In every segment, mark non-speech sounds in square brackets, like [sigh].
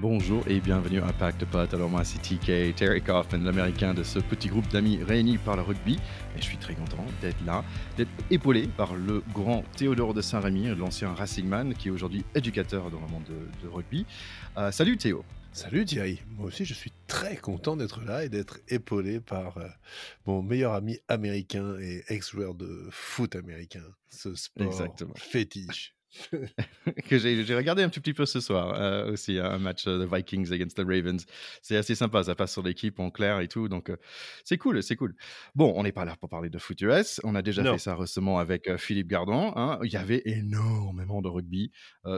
Bonjour et bienvenue à Pack de Potes. Alors moi c'est TK, Terry Kaufman, l'américain de ce petit groupe d'amis réunis par le rugby. Et je suis très content d'être là, d'être épaulé par le grand Théodore de Saint-Rémy, l'ancien Racingman, qui est aujourd'hui éducateur dans le monde de, rugby. Euh, salut Théo. Salut Thierry, moi aussi je suis très content d'être là et d'être épaulé par euh, mon meilleur ami américain et ex-joueur de foot américain, ce sport Exactement. fétiche. [laughs] que j'ai regardé un petit peu ce soir euh, aussi, un match de Vikings against the Ravens. C'est assez sympa, ça passe sur l'équipe en clair et tout, donc euh, c'est cool, c'est cool. Bon, on n'est pas là pour parler de foot US, on a déjà fait ça récemment avec euh, Philippe Gardon. Hein. Il y avait énormément de rugby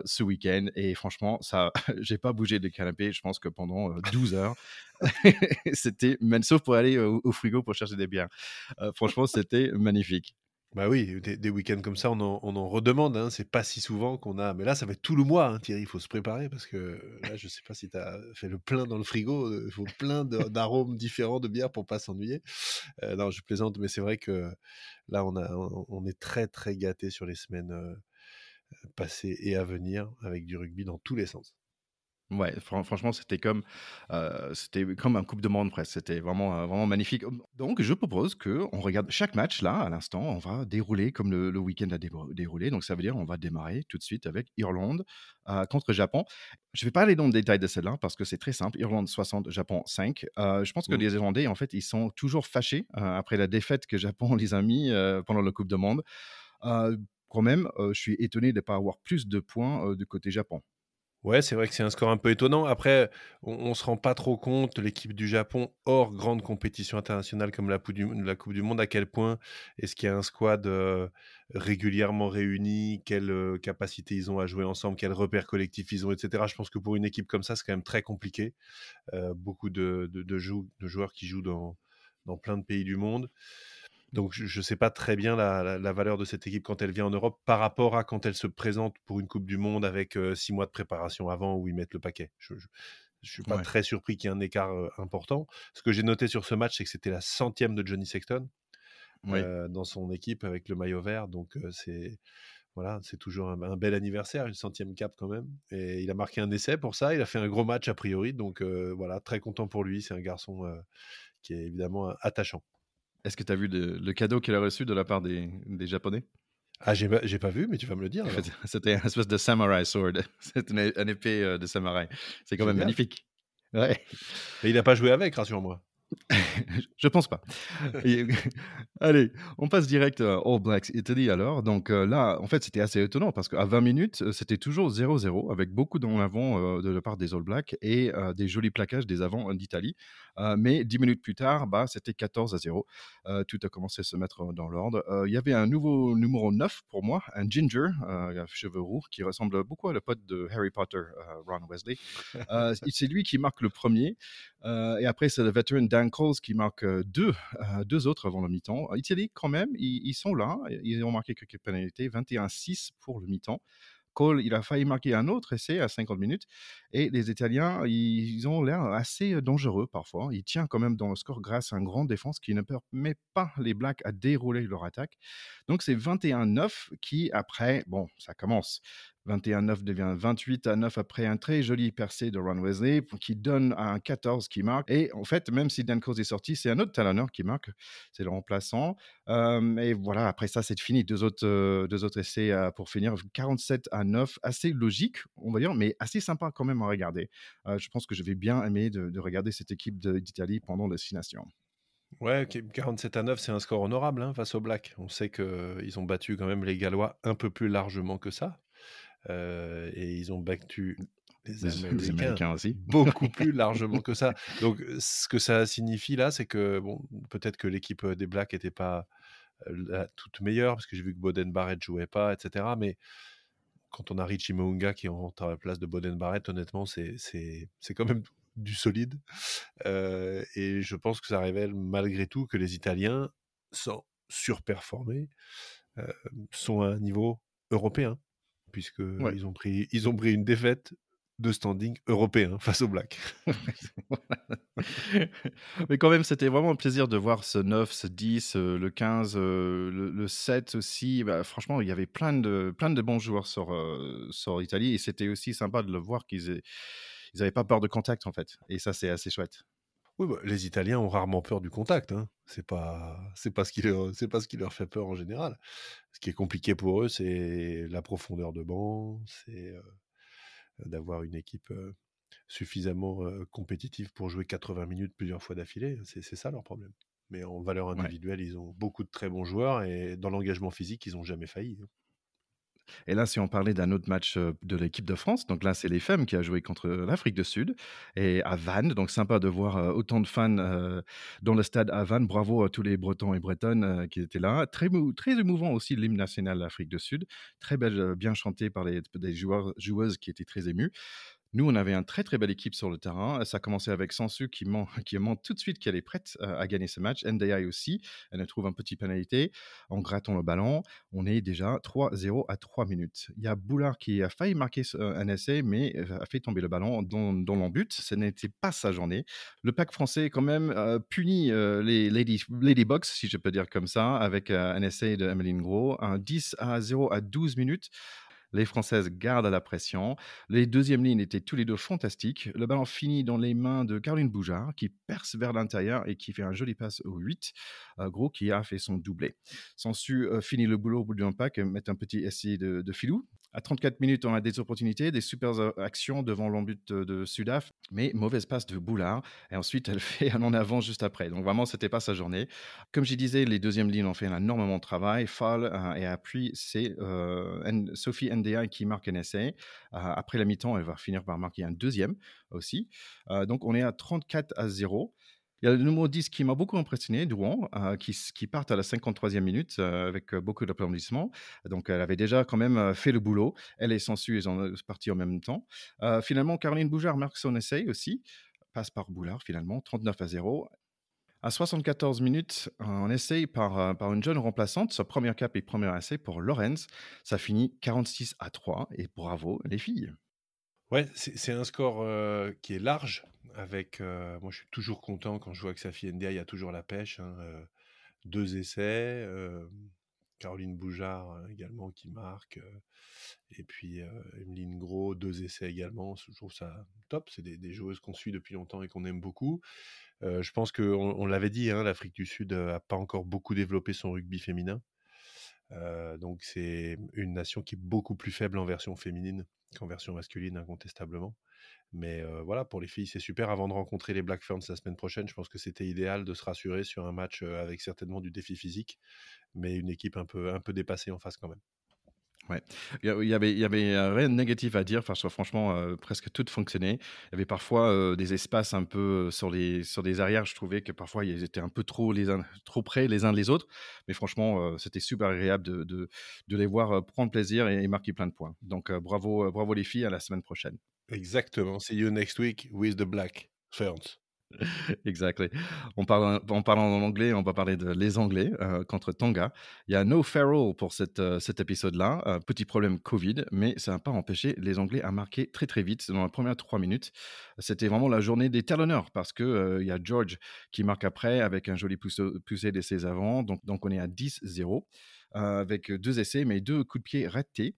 ce week-end et franchement, ça, [laughs] j'ai pas bougé de canapé, je pense que pendant 12 heures. [laughs] c'était, même sauf pour aller au, frigo pour chercher des bières. franchement, c'était magnifique. Bah oui, des, week-ends comme ça, on en, redemande. Hein. C'est pas si souvent qu'on a. Mais là, ça va être tout le mois, hein, Thierry. Il faut se préparer parce que là, je sais pas si tu as fait le plein dans le frigo. Il faut plein d'arômes différents de bière pour pas s'ennuyer. Euh, non, je plaisante, mais c'est vrai que là, on, est très, très gâté sur les semaines euh, passées et à venir avec du rugby dans tous les sens. Ouais, franchement, c'était comme, c'était comme un coupe de monde presque. C'était vraiment, vraiment magnifique. Donc, je propose que on regarde chaque match là, à l'instant. On va dérouler comme le, week-end a déroulé. Donc, ça veut dire on va démarrer tout de suite avec Irlande contre Japon. Je vais pas aller dans le détail de celle-là parce que c'est très simple. Irlande 60, Japon 5. je pense que mmh. les Irlandais, en fait, ils sont toujours fâchés après la défaite que Japon [laughs] les a mis pendant le Coupe de Monde. quand même, je suis étonné de ne pas avoir plus de points du côté Japon. Ouais, c'est vrai que c'est un score un peu étonnant. Après, on, ne se rend pas trop compte, l'équipe du Japon, hors grande compétition internationale comme la Coupe du, Monde, à quel point est-ce qu'il y a un squad euh, régulièrement réuni, quelle euh, capacité ils ont à jouer ensemble, quels repères collectifs ils ont, etc. Je pense que pour une équipe comme ça, c'est quand même très compliqué. Euh, beaucoup de, joueurs qui jouent dans plein de pays du monde. Donc je ne sais pas très bien la, valeur de cette équipe quand elle vient en Europe par rapport à quand elle se présente pour une Coupe du Monde avec six mois de préparation avant où ils mettent le paquet. Je ne suis pas très surpris qu'il y ait un écart important. Ce que j'ai noté sur ce match, c'est que c'était la centième de Johnny Sexton dans son équipe avec le maillot vert. Donc c'est voilà, c'est toujours un, bel anniversaire, une centième cap quand même. Et il a marqué un essai pour ça. Il a fait un gros match a priori. Donc voilà, très content pour lui. C'est un garçon qui est évidemment attachant. Est-ce que tu as vu le cadeau qu'il a reçu de la part des, Japonais? Ah, j'ai pas, pas vu, mais tu vas me le dire. [laughs] C'était un espèce de samurai sword. [laughs] C'est une, épée euh, de samouraï. C'est quand même magnifique. Ouais. [laughs] Et il n'a pas joué avec, rassure-moi. je pense pas. allez, on passe direct à All Blacks Italy alors. Donc euh, là, en fait, c'était assez étonnant parce qu'à 20 minutes, euh, c'était toujours 0-0 avec beaucoup d'en avant euh, de la part des All Blacks et des jolis plaquages des avants d'Italie. Mais 10 minutes plus tard, bah, c'était 14 à 0. tout a commencé à se mettre dans l'ordre. Il y avait un nouveau numéro 9 pour moi, un Ginger, cheveux roux, qui ressemble beaucoup à le pote de Harry Potter, Ron Wesley. [laughs] c'est lui qui marque le premier. et après, c'est le veteran Dan Coles qui marque deux, deux autres avant le mi-temps. Italie, quand même, ils, sont là. Ils ont marqué quelques pénalités. 21-6 pour le mi-temps. Cole, il a failli marquer un autre essai à 50 minutes. Et les Italiens, ils ont l'air assez dangereux parfois. Il tient quand même dans le score grâce à une grande défense qui ne permet pas les Blacks à dérouler leur attaque. Donc c'est 21-9 qui, après, bon, ça commence. 21-9 devient 28 à 9 après un très joli percé de Ron Wesley qui donne un 14 qui marque. Et en fait, même si Dan Coase est sorti, c'est un autre talonneur qui marque, c'est le remplaçant. et voilà, après ça, c'est fini. Deux autres, euh, deux autres essais euh, pour finir. 47 à 9, assez logique, on va dire, mais assez sympa quand même regarder. Euh, je pense que je vais bien aimer de, regarder cette équipe d'Italie pendant la destination. Ouais, 47 à 9, c'est un score honorable hein, face aux Blacks. On sait qu'ils ont battu quand même les Gallois un peu plus largement que ça. Euh, et ils ont battu les Américains, aussi. [laughs] beaucoup [laughs] plus largement que ça. Donc, ce que ça signifie là, c'est que bon, peut-être que l'équipe des Blacks n'était pas la toute meilleure, parce que j'ai vu que Boden Barrett jouait pas, etc. Mais quand on a Richie Mounga qui rentre à la place de Boden Barrett, honnêtement, c'est quand même [laughs] du solide. Euh, et je pense que ça révèle malgré tout que les Italiens, sans surperformer, euh, sont à un niveau européen puisqu'ils ils ont, pris, ils ont pris une défaite de standing européen face aux Blacks. [laughs] Mais quand même, c'était vraiment un plaisir de voir ce 9, ce 10, euh, le 15, euh, le, 7 aussi. Bah, franchement, il y avait plein de, plein de bons joueurs sur, euh, sur Italie et c'était aussi sympa de le voir qu'ils ils n'avaient pas peur de contact en fait. Et ça, c'est assez chouette. Oui, bah, les Italiens ont rarement peur du contact. Hein. C'est pas, c'est pas ce qui leur, c'est pas ce qui leur fait peur en général. Ce qui est compliqué pour eux, c'est la profondeur de banc, c'est euh, d'avoir une équipe euh, suffisamment euh, compétitive pour jouer 80 minutes plusieurs fois d'affilée. C'est, ça leur problème. Mais en valeur individuelle, ils ont beaucoup de très bons joueurs et dans l'engagement physique, ils n'ont jamais failli. Hein. Et là, si on parlait d'un autre match de l'équipe de France, donc là, c'est les femmes qui a joué contre l'Afrique du Sud et à Vannes. Donc, sympa de voir autant de fans dans le stade à Vannes. Bravo à tous les Bretons et Bretonnes qui étaient là. Très, émouvant aussi l'hymne national de l'Afrique du Sud. Très belle, bien chanté par les, des joueurs, joueuses qui étaient très émues. Nous, on avait une très très belle équipe sur le terrain. Ça a commencé avec Sansu qui ment, [laughs] tout de suite qu'elle est prête à gagner ce match. NDI aussi, elle trouve un petit pénalité en grattant le ballon. On est déjà 3-0 à 3 minutes. Il y a Boulard qui a failli marquer un essai, mais a fait tomber le ballon dans, dans l'embut. Ce n'était pas sa journée. Le pack français, quand même, punit les Lady, Box, si je peux dire comme ça, avec un essai de Emeline Gros. Un 10 à 0 à 12 minutes. Les Françaises gardent la pression. Les deuxièmes lignes étaient tous les deux fantastiques. Le ballon finit dans les mains de Caroline Boujard qui perce vers l'intérieur et qui fait un joli passe au 8. Euh, Gros qui a fait son doublé. Sansu euh, finit le boulot au bout d'un pack, met un petit essai de, filou à 34 minutes, on a des opportunités, des super actions devant l'embut de Sudaf, mais mauvaise passe de Boulard. Et ensuite, elle [laughs] fait un en avant juste après. Donc vraiment, c'était pas sa journée. Comme je disais, les deuxièmes lignes ont fait énormément de travail. Fall euh, et appui, c'est euh, Sophie Qui marque un essai. Euh, après la mi-temps, elle va finir par marquer un deuxième aussi. donc on est à 34 à 0. Il y a le numéro 10 qui m'a beaucoup impressionné, Douan, euh, qui, part à la 53e minute euh, avec euh, beaucoup d'applaudissements. Donc, elle avait déjà quand même fait le boulot. Elle est sensu, ils sont partis en même temps. finalement, Caroline Boujard marque son essai aussi. Passe par Boulard, finalement, 39 à 0. À 74 minutes, un essai par, par une jeune remplaçante, sa première cap et premier essai pour Lorenz. Ça finit 46 à 3 et bravo les filles. Ouais, c'est un score qui est large. Avec, moi, je suis toujours content quand je vois que sa fille NDA, il y a toujours la pêche. Hein, deux essais, Caroline Boujard hein, également qui marque, et puis Emeline Gros, deux essais également. Je trouve ça top. C'est des, joueuses qu'on suit depuis longtemps et qu'on aime beaucoup. je pense qu'on on, l'avait dit, hein, l'Afrique du Sud n'a pas encore beaucoup développé son rugby féminin. donc c'est une nation qui est beaucoup plus faible en version féminine qu'en version masculine, incontestablement. Mais voilà, pour les filles, c'est super. Avant de rencontrer les Black Ferns la semaine prochaine, je pense que c'était idéal de se rassurer sur un match avec certainement du défi physique, mais une équipe un peu, un peu dépassée en face quand même. Ouais, il y avait, il y avait rien de négatif à dire. Enfin, franchement, presque tout fonctionnait. Il y avait parfois des espaces un peu sur les sur des arrières. Je trouvais que parfois ils étaient un peu trop les uns, trop près les uns des autres. Mais franchement, c'était super agréable de, de, de, les voir prendre plaisir et, marquer plein de points. Donc bravo, bravo les filles. À la semaine prochaine. Exactement. See you next week with the Black Ferns. [laughs] Exactly. On parle, en parlant en anglais, on va parler de les Anglais euh, contre Tonga. Il y a no Farrell pour cette, euh, cet épisode-là. petit problème Covid, mais ça n'a pas empêché les Anglais à marquer très très vite dans les premières trois minutes. C'était vraiment la journée des talonneurs parce que euh, y a George qui marque après avec un joli poussé de ses avants. Donc, donc on est à 10-0 avec deux essais, mais deux coups de pied ratés.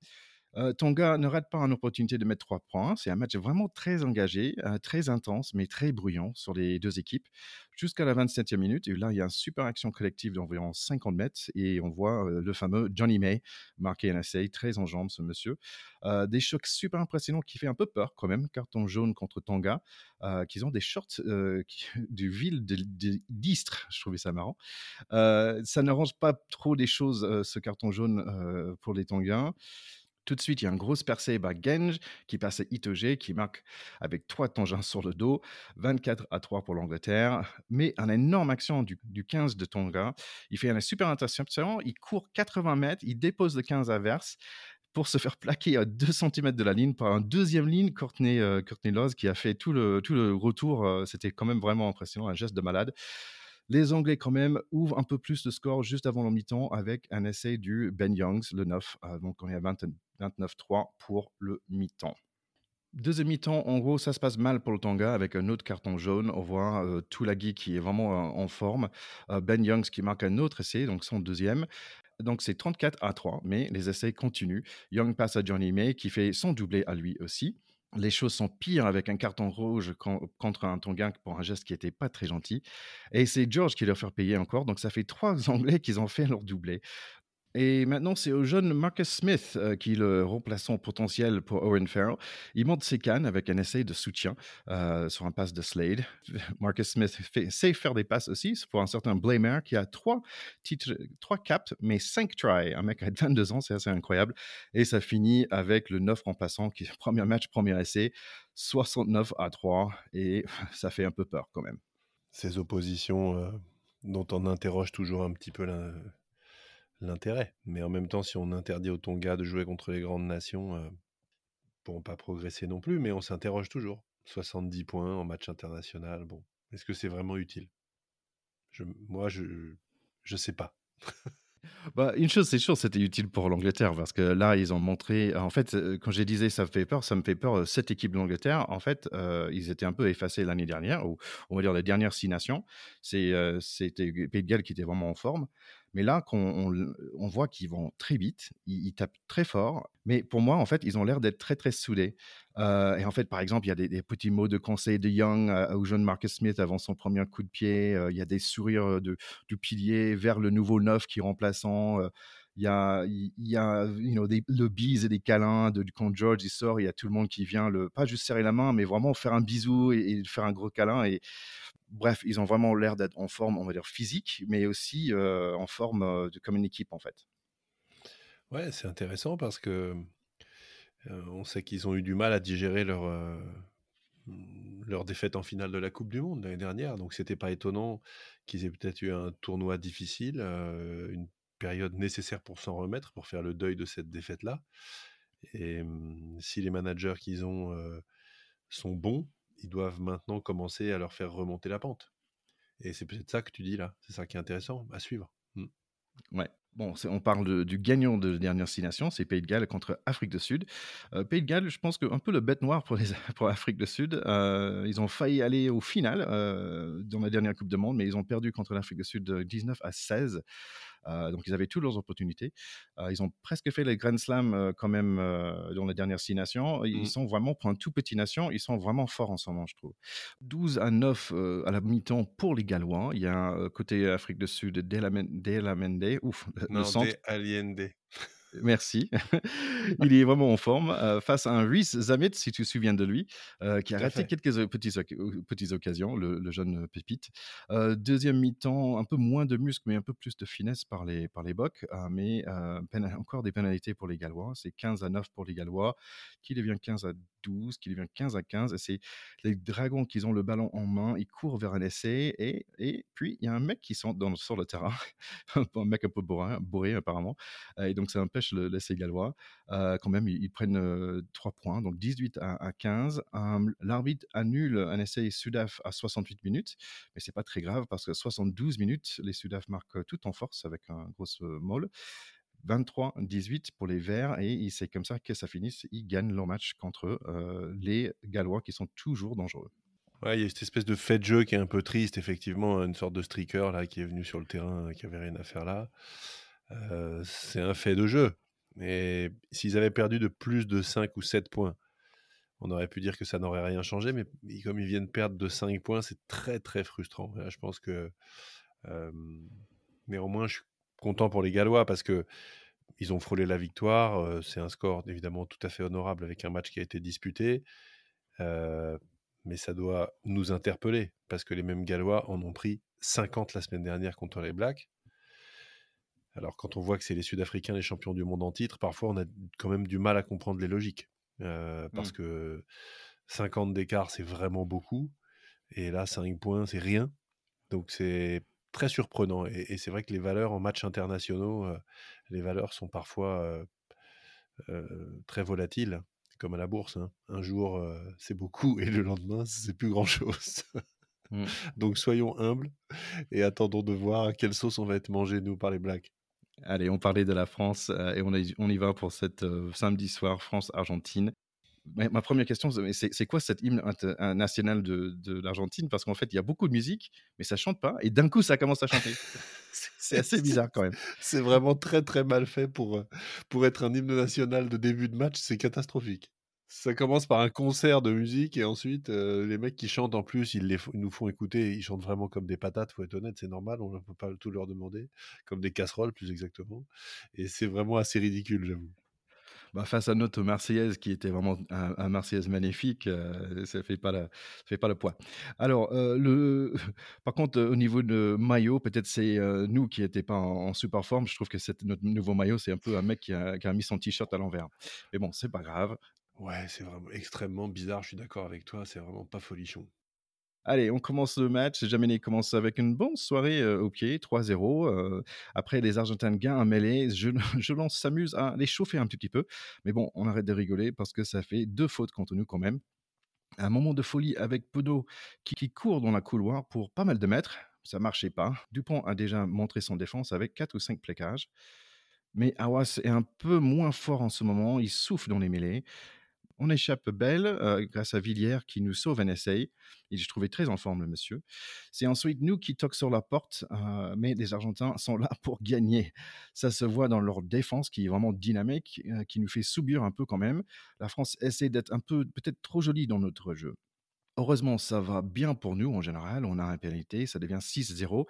Euh, Tonga ne rate pas une opportunité de mettre trois points. C'est un match vraiment très engagé, très intense, mais très bruyant sur les deux équipes. Jusqu'à la 27e minute, et là, il y a une super action collective d'environ 50 mètres, et on voit le fameux Johnny May marquer un essai, très en jambes, ce monsieur. des chocs super impressionnants qui fait un peu peur quand même, carton jaune contre Tonga, qu'ils ont des shorts [laughs] du ville d'Istre, je trouvais ça marrant. ça n'arrange pas trop des choses, ce carton jaune pour les Tongiens. Tout de suite, il y a une grosse percée par Genge qui passe à Itoge, qui marque avec trois tangents sur le dos, 24 à 3 pour l'Angleterre. Mais un énorme action du, 15 de Tonga. Il fait une super interception, il court 80 mètres, il dépose le 15 inverse pour se faire plaquer à 2 cm de la ligne par un deuxième ligne, Courtney, euh, qui a fait tout le, tout le retour. Euh, c'était quand même vraiment impressionnant, un geste de malade. Les Anglais, quand même, ouvrent un peu plus de score juste avant le mi-temps avec un essai du Ben Youngs, le 9. Euh, donc, on est à 29-3 pour le mi-temps. Deuxième mi-temps, en gros, ça se passe mal pour le Tonga avec un autre carton jaune. On voit euh, Tulagi qui est vraiment euh, en forme. Euh, ben Youngs qui marque un autre essai, donc son deuxième. Donc c'est 34 à 3, mais les essais continuent. Young passe à Johnny May qui fait son doublé à lui aussi. les choses sont pires avec un carton rouge contre un Tongan pour un geste qui était pas très gentil. Et c'est George qui leur fait payer encore. Donc ça fait trois [laughs] Anglais qui ont fait leur doublé. Et maintenant, c'est au jeune Marcus Smith euh, qui est le remplaçant potentiel pour Owen Farrell. Il monte ses cannes avec un essai de soutien euh, sur un passe de Slade. [laughs] Marcus Smith sait faire des passes aussi pour un certain Blamer qui a trois, trois caps, mais cinq tries. Un mec à 22 ans, c'est assez incroyable. Et ça finit avec le neuf remplaçant qui [laughs] premier match, premier essai, 69 à 3. Et [laughs] ça fait un peu peur quand même. Ces oppositions euh, dont on interroge toujours un petit peu la l'intérêt. Mais en même temps, si on interdit aux Tonga de jouer contre les grandes nations, euh, pourront pas progresser non plus, mais on s'interroge toujours. 70 points en match international, bon, est-ce que c'est vraiment utile? Moi, je je sais pas. [laughs] Bah, une chose, c'est sûr, c'était utile pour l'Angleterre parce que là, ils ont montré. En fait, euh, quand j'ai disais ça me fait peur, ça me fait peur. Euh, cette équipe de l'Angleterre, en fait, euh, ils étaient un peu effacés l'année dernière, ou on va dire les dernières six nations. C'était Pays de Galles qui était vraiment en forme. Mais là, on, on, voit qu'ils vont très vite, ils, tapent très fort. Mais pour moi, en fait, ils ont l'air d'être très, très soudés. Euh, et en fait, par exemple, il y a des, petits mots de conseil de Young au jeune Marcus Smith avant son premier coup de pied. Euh, il y a des sourires de, du pilier vers le nouveau neuf qui est remplaçant. Euh, il y a, il y a you know, des, le bise et des câlins de, quand George il sort, il y a tout le monde qui vient le pas juste serrer la main, mais vraiment faire un bisou et, et faire un gros câlin. Et bref, ils ont vraiment l'air d'être en forme, on va dire physique, mais aussi euh, en forme euh, comme une équipe en fait. Ouais, c'est intéressant parce que euh, on sait qu'ils ont eu du mal à digérer leur leur défaite en finale de la Coupe du Monde l'année dernière, donc c'était pas étonnant qu'ils aient peut-être eu un tournoi difficile, une période nécessaire pour s'en remettre, pour faire le deuil de cette défaite-là. Et si les managers qu'ils ont sont bons, ils doivent maintenant commencer à leur faire remonter la pente. Et c'est peut-être ça que tu dis là. C'est ça qui est intéressant à suivre. Mmh. Ouais. Bon, on parle du gagnant de dernière destination, c'est Pays de Galles contre Afrique du Sud. Euh, Pays de Galles, je pense que un peu le bête noire pour, l'Afrique [laughs] du Sud. Euh, ils ont failli aller au final euh, dans la dernière Coupe du Monde, mais ils ont perdu contre l'Afrique du Sud 19 à 16. Euh, donc, ils avaient toutes leurs opportunités. Euh, ils ont presque fait les Grand Slam euh, quand même dans les dernières six nations. Ils mmh. sont vraiment, pour un tout petit nation, ils sont vraiment forts en ce moment, je trouve. 12 à 9 à la mi-temps pour les Gallois. Il y a un côté Afrique du Sud, Delamende, ouf, non, le centre. Allende. Merci. [laughs] il est vraiment en forme euh, face à un Rhys Zamet, si tu te souviens de lui, euh, qui a raté quelques petites, petites occasions, le, jeune pépite. Euh, deuxième mi-temps, un peu moins de muscles, mais un peu plus de finesse par les, par les Bocs, mais encore des pénalités pour les Gallois. C'est 15 à 9 pour les Gallois, qui devient 15 à 12, qui devient 15 à 15. Et c'est les Dragons qui ont le ballon en main, ils courent vers un essai, et, et puis il y a un mec qui sont dans, sur le terrain, [laughs] un mec un peu bourré, bourré apparemment, et donc ça empêche l'essai gallois. Euh, quand même, ils, prennent euh, 3 points, donc 18 à, 15. L'arbitre annule un essai Sudaf à 68 minutes, mais c'est pas très grave parce que 72 minutes, les Sudaf marquent tout en force avec un gros euh, molle. 23-18 pour les Verts et c'est comme ça que ça finisse. Ils gagnent leur match contre euh, les Gallois qui sont toujours dangereux. Il y a cette espèce de fait de jeu qui est un peu triste, effectivement, une sorte de streaker là qui est venu sur le terrain, qui avait rien à faire là. C'est un fait de jeu. Mais s'ils avaient perdu de plus de 5 ou 7 points, on aurait pu dire que ça n'aurait rien changé, mais comme ils viennent perdre de 5 points, c'est très très frustrant. je pense que néanmoins, je suis content pour les Gallois parce que ils ont frôlé la victoire. c'est un score évidemment tout à fait honorable avec un match qui a été disputé. mais ça doit nous interpeller parce que les mêmes Gallois en ont pris 50 la semaine dernière contre les Blacks. Alors, quand on voit que c'est les Sud-Africains les champions du monde en titre, parfois on a quand même du mal à comprendre les logiques. Euh, parce mmh. que 50 d'écart, c'est vraiment beaucoup. Et là, 5 points, c'est rien. Donc, c'est très surprenant. Et, c'est vrai que les valeurs en matchs internationaux, euh, les valeurs sont parfois euh, très volatiles, comme à la bourse. Hein. Un jour, c'est beaucoup et le lendemain, c'est plus grand-chose. Mmh. [laughs] Donc, soyons humbles et attendons de voir à quelle sauce on va être mangé, nous, par les Blacks. Allez, on parlait de la France euh, et on, on, y va pour cette euh, samedi soir France-Argentine. Ma, première question, c'est quoi cette hymne national de, de l'Argentine? Parce qu'en fait, il y a beaucoup de musique, mais ça chante pas, et d'un coup, ça commence à chanter. [laughs] c'est assez bizarre quand même. C'est vraiment très très mal fait pour, euh, pour être un hymne national de début de match, c'est catastrophique. Ça commence par un concert de musique et ensuite, les mecs qui chantent en plus, ils nous font écouter, ils chantent vraiment comme des patates, faut être honnête, c'est normal, on ne peut pas tout leur demander, comme des casseroles plus exactement et c'est vraiment assez ridicule, j'avoue. Bah, face à notre Marseillaise qui était vraiment un Marseillaise magnifique, ça fait fait pas le poids. Alors, le [laughs] par contre, au niveau de maillot, peut-être c'est, nous qui étaient pas en en super forme. Je trouve que notre nouveau maillot, c'est un peu un mec qui a qui a mis son t-shirt à l'envers. Mais bon, c'est pas grave. Ouais, c'est vraiment extrêmement bizarre, je suis d'accord avec toi, c'est vraiment pas folichon. Allez, on commence le match. Jaminet commence avec une bonne soirée, heu, au pied, 3-0, heu, après les Argentins gagnent un mêlée. Je [laughs] je lance s'amuse à les chauffer un petit peu, mais bon, on arrête de rigoler parce que ça fait 2 fautes contre nous quand même. Un moment de folie avec Penaud qui qui court dans la couloir pour pas mal de mètres. Ça marchait pas. Dupont a déjà montré son défense avec 4 ou 5 plaquages. Mais Aouas est un peu moins fort en ce moment, il souffle dans les mêlées. On échappe belle grâce à Villiers qui nous sauve un essai. Et j'ai trouvé très en forme le monsieur. C'est ensuite nous qui toquons sur la porte, mais les Argentins sont là pour gagner. Ça se voit dans leur défense qui est vraiment dynamique, qui nous fait subir un peu quand même. La France essaie d'être un peu peut-être trop jolie dans notre jeu. Heureusement, ça va bien pour nous en général. On a un pénalité, ça devient 6-0.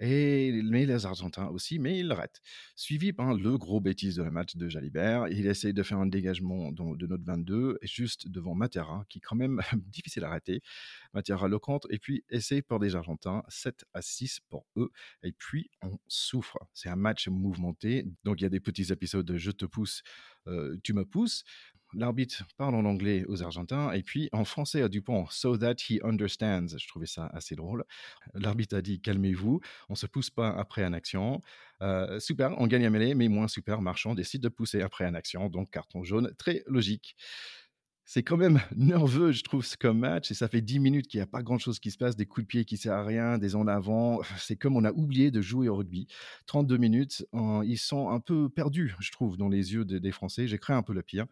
Et mais les Argentins aussi, mais il arrête. Suivi par le gros bêtise de la match de Jalibert. Il essaye de faire un dégagement dans- de notre 22, juste devant Matera, qui est quand même [laughs] difficile à arrêter. Matera le contre, et puis essai pour les Argentins, 7 à 6 pour eux. Et puis on souffre. C'est un match mouvementé, donc il y a des petits épisodes de je te pousse, tu me pousses. L'arbitre parle en anglais aux Argentins et puis en français à Dupont, so that he understands. Je trouvais ça assez drôle. L'arbitre a dit calmez-vous, on se pousse pas après un action. Euh, super, on gagne à mêlée, mais moins super, Marchand décide de pousser après un action, donc carton jaune, très logique. C'est quand même [laughs] nerveux, je trouve, comme match, et ça fait 10 minutes qu'il n'y a pas grand-chose qui se passe, des coups de pied qui ne servent à rien, des en avant. [laughs] C'est comme on a oublié de jouer au rugby. 32 minutes, ils sont un peu perdus, je trouve, dans les yeux de- des Français. J'ai craint un peu le pire.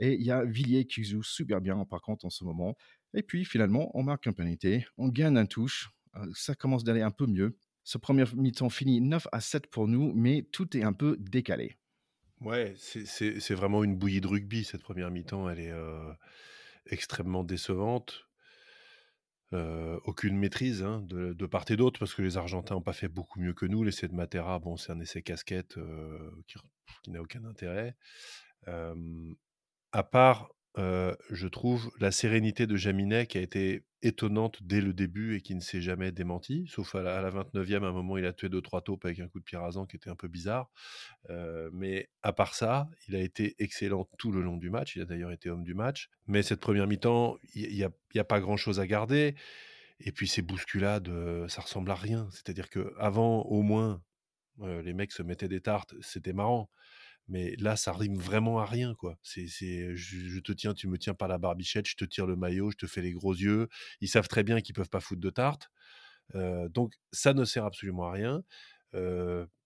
Et il y a Villiers qui joue super bien, par contre, en ce moment. Et puis, finalement, on marque un pénalité, on gagne un touche, euh, ça commence d'aller un peu mieux. Ce premier mi-temps finit 9 à 7 pour nous, mais tout est un peu décalé. Ouais, c'est vraiment une bouillie de rugby cette première mi-temps, elle est, heu, extrêmement décevante. Heu, aucune maîtrise, hein, de part et d'autre parce que les Argentins ont pas fait beaucoup mieux que nous. L'essai de Matera, bon, c'est un essai casquette, heu, qui n'a aucun intérêt. À part, je trouve la sérénité de Jaminet qui a été étonnante dès le début et qui ne s'est jamais démentie, sauf à la à la 29e, à un moment, il a tué deux trois taupes avec un coup de pied qui était un peu bizarre. Mais à part ça, il a été excellent tout le long du match. Il a d'ailleurs été homme du match. Mais cette première mi-temps, il y a pas grand-chose à garder et puis ces bousculades, ça ressemble à rien. C'est-à-dire qu'avant, au moins, les mecs se mettaient des tartes, c'était marrant. Mais là, ça rime vraiment à rien, quoi. C'est je je te tiens, tu me tiens par la barbichette, je te tire le maillot, je te fais les gros yeux. Ils savent très bien qu'ils peuvent pas foutre de tarte. Donc ça ne sert absolument à rien.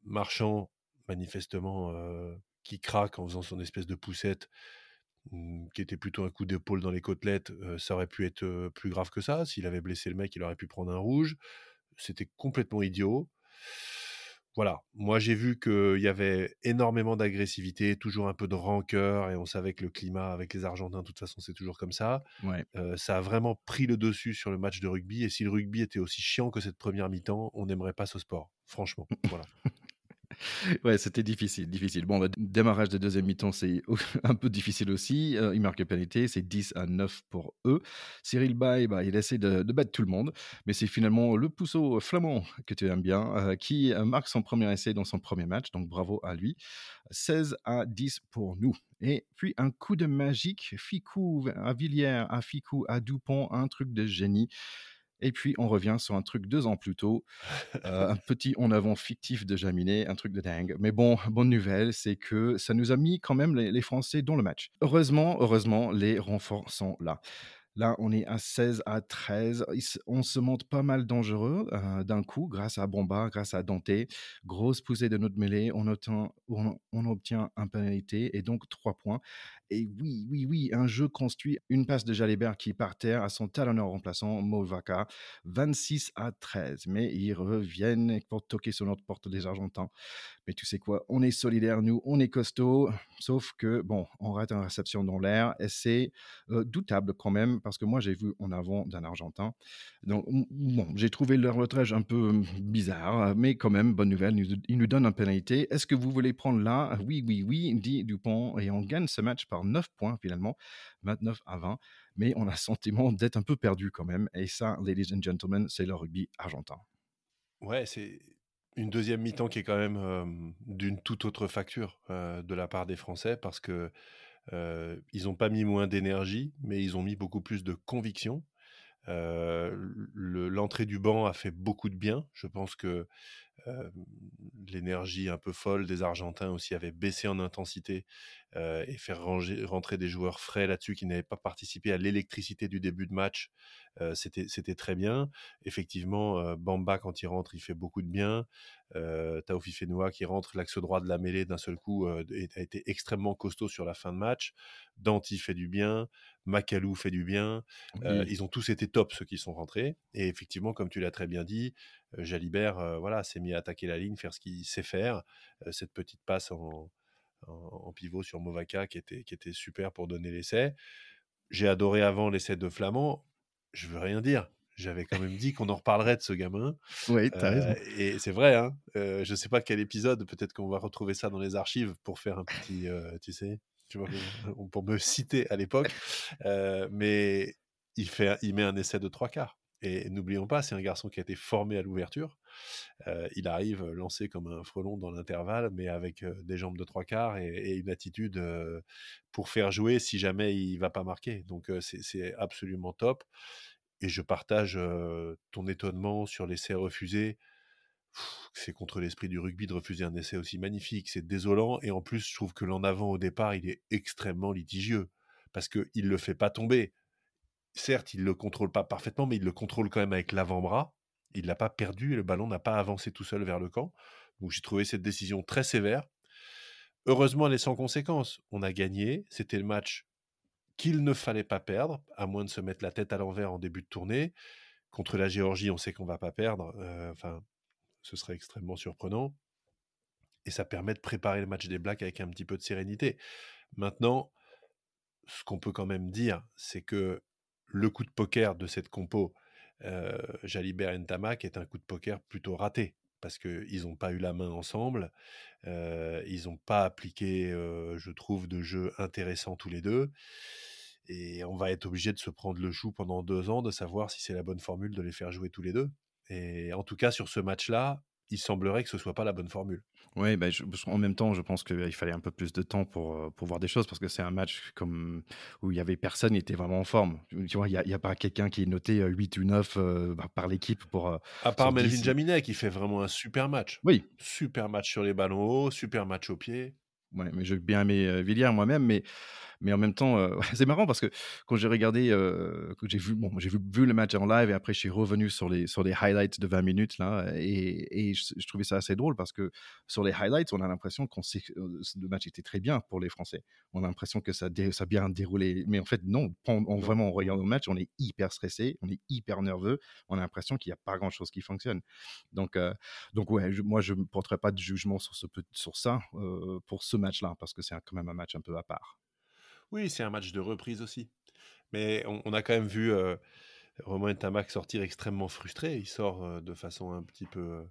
Marchand, manifestement, qui craque en faisant son espèce de poussette, mmh, qui était plutôt un coup d'épaule dans les côtelettes, ça aurait pu être, plus grave que ça. S'il avait blessé le mec, il aurait pu prendre un rouge. C'était complètement idiot. Voilà, moi j'ai vu qu'il y avait énormément d'agressivité, toujours un peu de rancœur et on savait que le climat avec les Argentins, de toute façon, c'est toujours comme ça. Ouais. Ça a vraiment pris le dessus sur le match de rugby et si le rugby était aussi chiant que cette première mi-temps, on n'aimerait pas ce sport, franchement, voilà. Ouais, c'était difficile, difficile. Bon, le démarrage de deuxième mi-temps, c'est [laughs] un peu difficile aussi. Euh, il marque une pénalité, c'est 10 à 9 pour eux. Cyril Bay, bah, il essaie de, de battre tout le monde, mais c'est finalement le pousseau flamand que tu aimes bien euh, qui euh, marque son premier essai dans son premier match, donc bravo à lui. 16 à 10 pour nous. Et puis un coup de magique, Ficou à Villiers, à Ficou, à Dupont, un truc de génie. Et puis on revient sur un truc deux ans plus tôt, [laughs] euh, un petit en avant fictif de Jaminet, un truc de dingue. Mais bon, bonne nouvelle, c'est que ça nous a mis quand même les, les Français dans le match. Heureusement, heureusement, les renforts sont là. Là, on est à 16 à 13. On se montre pas mal dangereux euh, d'un coup grâce à Bomba, grâce à Dante. Grosse poussée de notre mêlée. On obtient, on, on obtient un pénalité et donc 3 points. Et oui, oui, oui, un jeu construit. Une passe de Jalibert qui par terre à son talonneur remplaçant, Movaka. 26 à 13. Mais ils reviennent pour toquer sur notre porte des Argentins. Mais tu sais quoi, on est solidaires, nous, on est costaud. Sauf que, bon, on rate une réception dans l'air. Et c'est euh, doutable quand même parce que moi, j'ai vu en avant d'un Argentin. Donc, bon, j'ai trouvé leur retrage un peu hum, bizarre, mais quand même, bonne nouvelle, il nous donne un pénalité. Est-ce que vous voulez prendre là? Oui, oui, oui, dit Dupont, et on gagne ce match par 9 points finalement, 29 à 20. Mais on a le sentiment d'être un peu perdu quand même. Et ça, ladies and gentlemen, c'est le rugby argentin. Ouais, c'est une deuxième mi-temps qui est quand même d'une toute autre facture de la part des Français parce que ils n'ont pas mis moins d'énergie, mais ils ont mis beaucoup plus de conviction. L'entrée du banc a fait beaucoup de bien. Je pense que l'énergie un peu folle des Argentins aussi avait baissé en intensité et faire rentrer des joueurs frais là-dessus qui n'avaient pas participé à l'électricité du début de match, c'était très bien. Effectivement, Bamba quand il rentre, il fait beaucoup de bien. Taofi Fenua qui rentre l'axe droit de la mêlée d'un seul coup a été extrêmement costaud sur la fin de match. Danti fait du bien, Makalou fait du bien. ils ont tous été top ceux qui sont rentrés. Et effectivement, comme tu l'as très bien dit, Jalibert voilà, s'est mis à attaquer la ligne, faire ce qu'il sait faire. cette petite passe en, en, pivot sur Movaka qui était, qui était super pour donner l'essai. J'ai adoré avant l'essai de Flamand. Je veux rien dire. J'avais quand même dit qu'on en reparlerait de ce gamin. [laughs] Oui, tu as raison. Euh, et c'est vrai, hein, euh, je ne sais pas quel épisode, peut-être qu'on va retrouver ça dans les archives pour faire un petit, euh, tu sais, tu vois, pour me citer à l'époque. mais il, fait, il met un essai de trois quarts. Et n'oublions pas, c'est un garçon qui a été formé à l'ouverture. il arrive lancé comme un frelon dans l'intervalle, mais avec des jambes de trois quarts et, une attitude pour faire jouer si jamais il va pas marquer. Donc c'est absolument top. Et je partage ton étonnement sur l'essai refusé. C'est contre l'esprit du rugby de refuser un essai aussi magnifique. C'est désolant. Et en plus, je trouve que l'en avant au départ, il est extrêmement litigieux parce qu'il ne le fait pas tomber certes, il ne le contrôle pas parfaitement, mais il le contrôle quand même avec l'avant-bras. Il ne l'a pas perdu et le ballon n'a pas avancé tout seul vers le camp. Donc j'ai trouvé cette décision très sévère. Heureusement, elle est sans conséquence. On a gagné. C'était le match qu'il ne fallait pas perdre, à moins de se mettre la tête à l'envers en début de tournée. Contre la Géorgie, on sait qu'on va pas perdre. Euh, enfin, ce serait extrêmement surprenant. Et ça permet de préparer le match des Blacks avec un petit peu de sérénité. Maintenant, ce qu'on peut quand même dire, c'est que le coup de poker de cette compo, euh, Jalibert et Ntamak, est un coup de poker plutôt raté parce qu'ils n'ont pas eu la main ensemble, ils n'ont pas appliqué, je trouve, de jeu intéressant tous les deux. Et on va être obligé de se prendre le chou pendant deux ans, de savoir si c'est la bonne formule de les faire jouer tous les deux. Et en tout cas, sur ce match-là, il semblerait que ce soit pas la bonne formule. Oui, bah, en même temps, je pense qu'il fallait un peu plus de temps pour, euh, pour voir des choses parce que c'est un match comme, où il y avait personne qui était vraiment en forme. Tu vois, il n'y a, a, pas quelqu'un qui est noté 8 euh, ou 9 euh, bah, par l'équipe pour. à part Melvin Jaminet qui fait vraiment un super match. Oui. Super match sur les ballons hauts, super match au pied. Ouais, mais j'ai bien aimé Villiers moi-même, mais mais en même temps, euh, [laughs] c'est marrant parce que quand j'ai regardé, euh, j'ai vu, bon, j'ai vu, vu, le match en live et après je suis revenu sur les, sur les highlights de 20 minutes là et, et je, trouvais ça assez drôle parce que sur les highlights, on a l'impression qu'on sait que euh, le match était très bien pour les Français. On a l'impression que ça, ça a bien déroulé, mais en fait non. On, vraiment, on regarde le match, on est hyper stressé, on est hyper nerveux, on a l'impression qu'il n'y a pas grand chose qui fonctionne. Donc, donc ouais, moi je ne porterai pas de jugement sur, ce, sur ça pour ce match-là parce que c'est quand même un match un peu à part. Oui, c'est un match de reprise aussi. Mais on, a quand même vu euh, Romain Tamac sortir extrêmement frustré. Il sort de façon un petit peu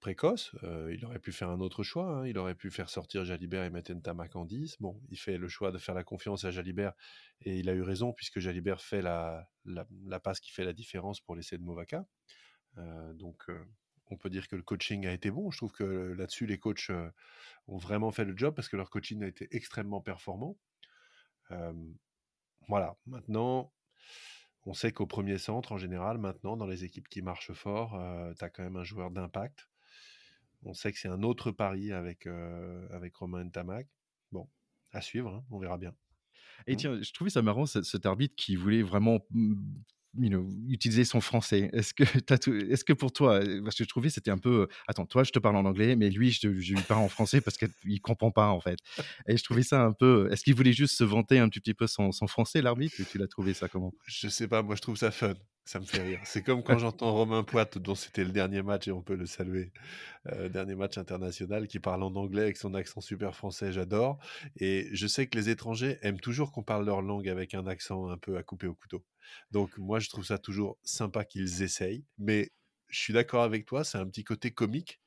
précoce. il aurait pu faire un autre choix. Hein. Il aurait pu faire sortir Jalibert et mettre Tamac en 10. Bon, il fait le choix de faire la confiance à Jalibert et il a eu raison puisque Jalibert fait la, la, passe qui fait la différence pour l'essai de Movaka. donc, on peut dire que le coaching a été bon. Je trouve que là-dessus, les coachs ont vraiment fait le job parce que leur coaching a été extrêmement performant voilà, maintenant, on sait qu'au premier centre, en général, maintenant, dans les équipes qui marchent fort, tu as quand même un joueur d'impact. On sait que c'est un autre pari avec, avec Romain Tamac. Bon, à suivre, hein, on verra bien. Et Mmh. tiens, je trouvais ça marrant, ce cet arbitre qui voulait vraiment, mmh, utiliser son français. Est-ce que [laughs] est-ce que pour toi, heu, parce que je trouvais c'était un peu, heu, attends, toi, je te parle en anglais, mais lui, je lui parle en français parce qu'il comprend pas, en fait. Et je trouvais ça un peu, est-ce qu'il voulait juste se vanter un petit peu son son français, l'arbitre, tu l'as trouvé ça comment? Je sais pas, moi je trouve ça fun, ça me fait rire. C'est comme quand j'entends Romain Poite, dont c'était le dernier match et on peut le saluer, heu, dernier match international, qui parle en anglais avec son accent super français, j'adore. Et je sais que les étrangers aiment toujours qu'on parle leur langue avec un accent un peu à couper au couteau. Donc moi, je trouve ça toujours sympa qu'ils essayent, mais je suis d'accord avec toi, c'est un petit côté comique,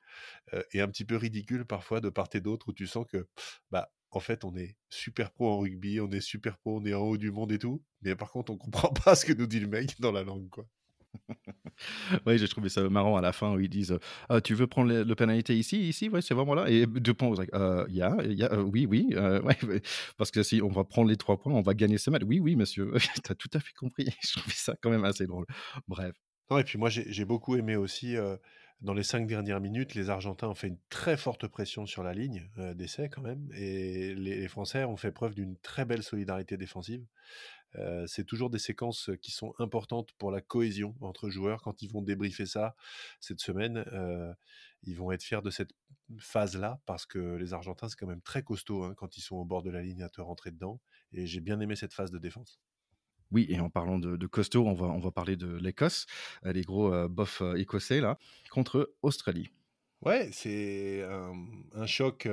heu, et un petit peu ridicule parfois de part et d'autre où tu sens que, bah, en fait, on est super pro en rugby, on est super pro, on est en haut du monde et tout, mais par contre, on comprend pas ce que nous dit le mec dans la langue, quoi. [laughs] Ouais, j'ai trouvé ça marrant à la fin où ils disent, «Ah, tu veux prendre le le pénalité ici, ici? Ouais, c'est vraiment là?» et was like: «Heu, yeah, yeah, heu, oui, oui, ouais, ouais, parce que si on va prendre les 3 points, on va gagner ce match». «Oui, oui, monsieur, [laughs] tu as tout à fait compris». [laughs] Je trouvais ça quand même assez drôle. Bref. Non et puis moi j'ai beaucoup aimé aussi, heu, dans les 5 dernières minutes, les Argentins ont fait une très forte pression sur la ligne, heu, d'essai quand même et les Français ont fait preuve d'une très belle solidarité défensive. Heu, c'est toujours des séquences, qui sont importantes pour la cohésion entre joueurs. Quand ils vont débriefer ça cette semaine, heu, ils vont être fiers de cette phase-là parce que les Argentins, c'est quand même très costaud, hein, quand ils sont au bord de la ligne à te rentrer dedans et j'ai bien aimé cette phase de défense. Oui et en parlant de de costaud, on va on va parler de l'Écosse, heu, les gros, heu, bofs, heu, écossais là, contre Australie. Ouais, c'est un, choc,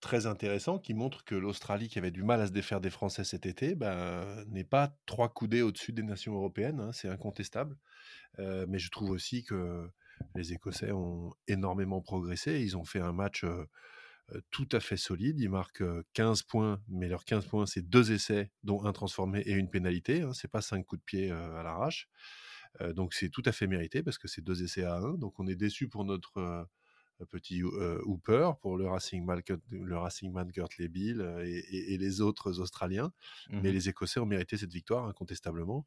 très intéressant qui montre que l'Australie, qui avait du mal à se défaire des Français cet été, ben, n'est pas 3 coudées au-dessus des nations européennes, hein, c'est incontestable. Mais je trouve aussi que les Écossais ont énormément progressé. Ils ont fait un match, tout à fait solide. Ils marquent, heu, 15 points, mais leurs 15 points, c'est 2 essais, dont un transformé et une pénalité, hein. C'est pas 5 coups de pied, heu, à l'arrache. Donc c'est tout à fait mérité parce que c'est 2 essais à 1. Donc on est déçus pour notre, petit, hooper, pour le Racing Malcut le Racing Man Beale, heu, et et et les autres Australiens. Mais Mmh les Écossais ont mérité cette victoire incontestablement.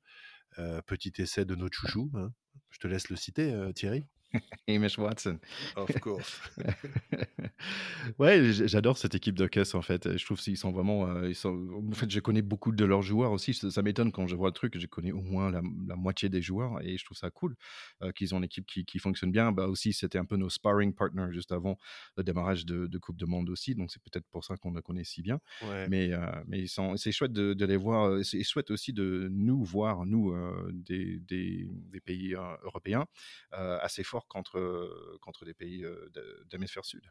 Petit essai de notre chouchou, hein. Je te laisse le citer, Thierry. [laughs] Hamish Watson. Of course. [laughs] Ouais, j'adore cette équipe d'Écosse, en fait, je trouve qu'ils sont vraiment, heu, ils sont en fait, je connais beaucoup de leurs joueurs aussi. Ça m'étonne quand je vois le truc, je connais au moins la la moitié des joueurs et je trouve ça cool, heu, qu'ils ont une équipe qui qui fonctionne bien. Bah, aussi, c'était un peu nos sparring partners juste avant le démarrage de de coupe du monde aussi, donc c'est peut-être pour ça qu'on le connaît si bien. Ouais. Mais, heu, mais ils sont c'est chouette de de les voir, c'est chouette aussi de nous voir, nous, des des des pays, européens, assez forts contre, heu, contre des pays, de d'hémisphère sud.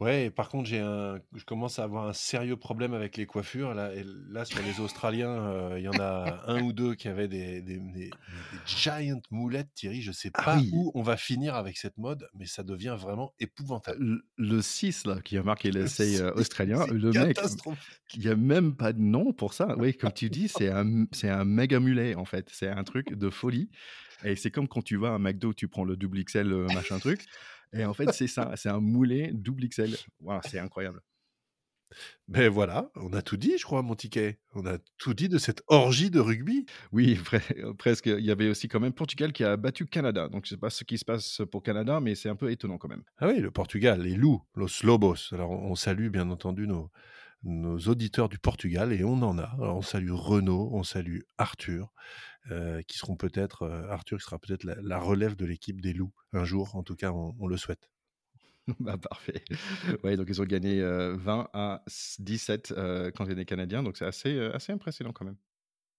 Ouais et par contre, j'ai un je commence à avoir un sérieux problème avec les coiffures là et là, sur les Australiens, heu, il y en a [laughs] 1 ou 2 qui avaient des des des mais des giant moulettes, Thierry. Je sais Ah pas oui! où on va finir avec cette mode, mais ça devient vraiment épouvantable. Le le 6 là, qui a marqué l'essai, heu, australien, le mec, il y a même pas de nom pour ça. Oui, comme tu dis, c'est un c'est un méga mulet, en fait. C'est un truc de folie et c'est comme quand tu vas à McDo, tu prends le double XL, machin truc et en fait, c'est ça, c'est un mulet double XL. Waouh, c'est incroyable. Beh, voilà, on a tout dit, je crois, mon ticket. On a tout dit de cette orgie de rugby. Oui, vrai, presque. Il y avait aussi quand même Portugal qui a battu Canada, donc je sais pas ce qui se passe pour Canada, mais c'est un peu étonnant quand même. Ah oui, le Portugal, les loups, Los Lobos. Alors on on salue bien entendu nos nos auditeurs du Portugal et on en a. Alors on salue Renaud, on salue Arthur, heu, qui seront peut-être, heu, Arthur qui sera peut-être la relève de l'équipe des loups un jour, en tout cas on le souhaite. [laughs] Bah, parfait. Ouais, donc ils ont gagné, heu, 20 à s 17, heu, contre les Canadiens, donc c'est assez, assez impressionnant quand même.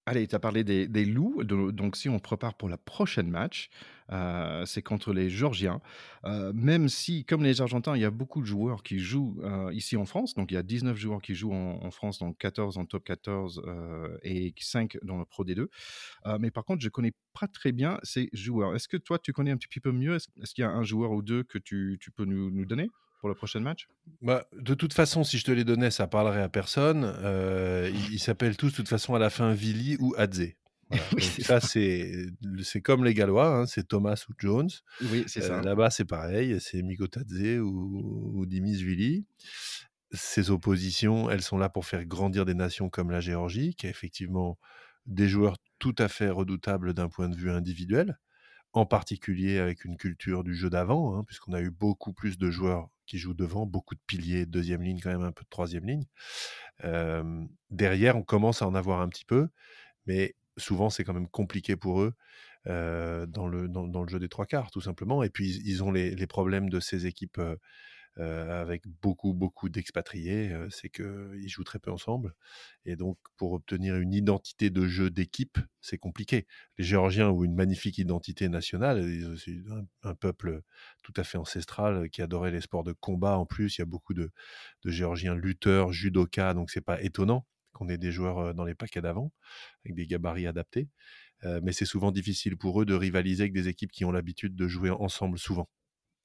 Allez, tu as parlé des loups, do donc si on prépare pour la prochaine match, heu, c'est contre les Géorgiens. Heu, même si, comme les Argentins, il y a beaucoup de joueurs qui jouent, heu, ici en France, donc il y a 19 joueurs qui jouent en France, donc 14 en top 14, heu, et 5 dans le Pro D2. Heu, mais par contre, je connais pas très bien ces joueurs. Est-ce que toi, tu connais un petit peu mieux? Est-ce qu'il y a un joueur ou 2 que tu peux nous donner pour le prochain match? Bah, de toute façon, si je te les donnais, ça parlerait à personne. Ils s'appellent tous de toute façon à la fin Willy ou Adze. Voilà, [laughs] Oui, donc c'est ça ça. c'est comme les Gallois, hein, c'est Thomas ou Jones. Oui, c'est Heu, ça. là-bas, c'est pareil, c'est Mikotadze ou ou Dimizvili. Ces oppositions, elles sont là pour faire grandir des nations comme la Géorgie, qui a effectivement des joueurs tout à fait redoutables d'un point de vue individuel, en particulier avec une culture du jeu d'avant, hein, puisqu'on a eu beaucoup plus de joueurs qui jouent devant, beaucoup de piliers, deuxième ligne, quand même un peu de troisième ligne. derrière, on commence à en avoir un petit peu, mais souvent c'est quand même compliqué pour eux dans, le, dans, le jeu des trois quarts, tout simplement. Et puis ils ont les, les problèmes de ces équipes avec beaucoup, beaucoup d'expatriés, c'est qu'ils jouent très peu ensemble. Et donc, pour obtenir une identité de jeu d'équipe, c'est compliqué. Les Géorgiens ont une magnifique identité nationale, c'est un, peuple tout à fait ancestral qui adorait les sports de combat. En plus, il y a beaucoup de, de Géorgiens lutteurs, judokas, donc c'est pas étonnant qu'on ait des joueurs dans les paquets d'avant, avec des gabarits adaptés. mais c'est souvent difficile pour eux de rivaliser avec des équipes qui ont l'habitude de jouer ensemble souvent.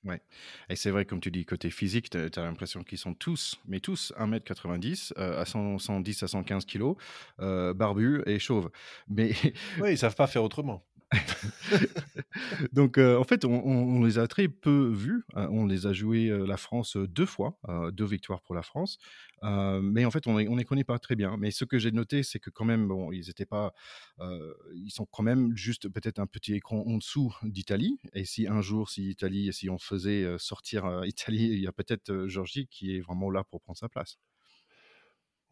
Ouais et c'est vrai, comme tu dis, côté physique, tu as l'impression qu'ils sont tous, mais tous 1 m 90, à 110 à 115 kg, barbus et chauves. Mais Oui, ils savent pas faire autrement. [laughs] Donc, en fait, on, les a très peu vus. Hein. on les a joués la France deux fois, deux victoires pour la France. mais en fait, on ne les connaît pas très bien. Mais ce que j'ai noté, c'est que quand même, bon, ils étaient pas, ils sont quand même juste peut-être un petit écran en dessous d'Italie. Et si un jour, si Italie, si on faisait sortir [laughs] Italie, il y a peut-être Georgie qui est vraiment là pour prendre sa place.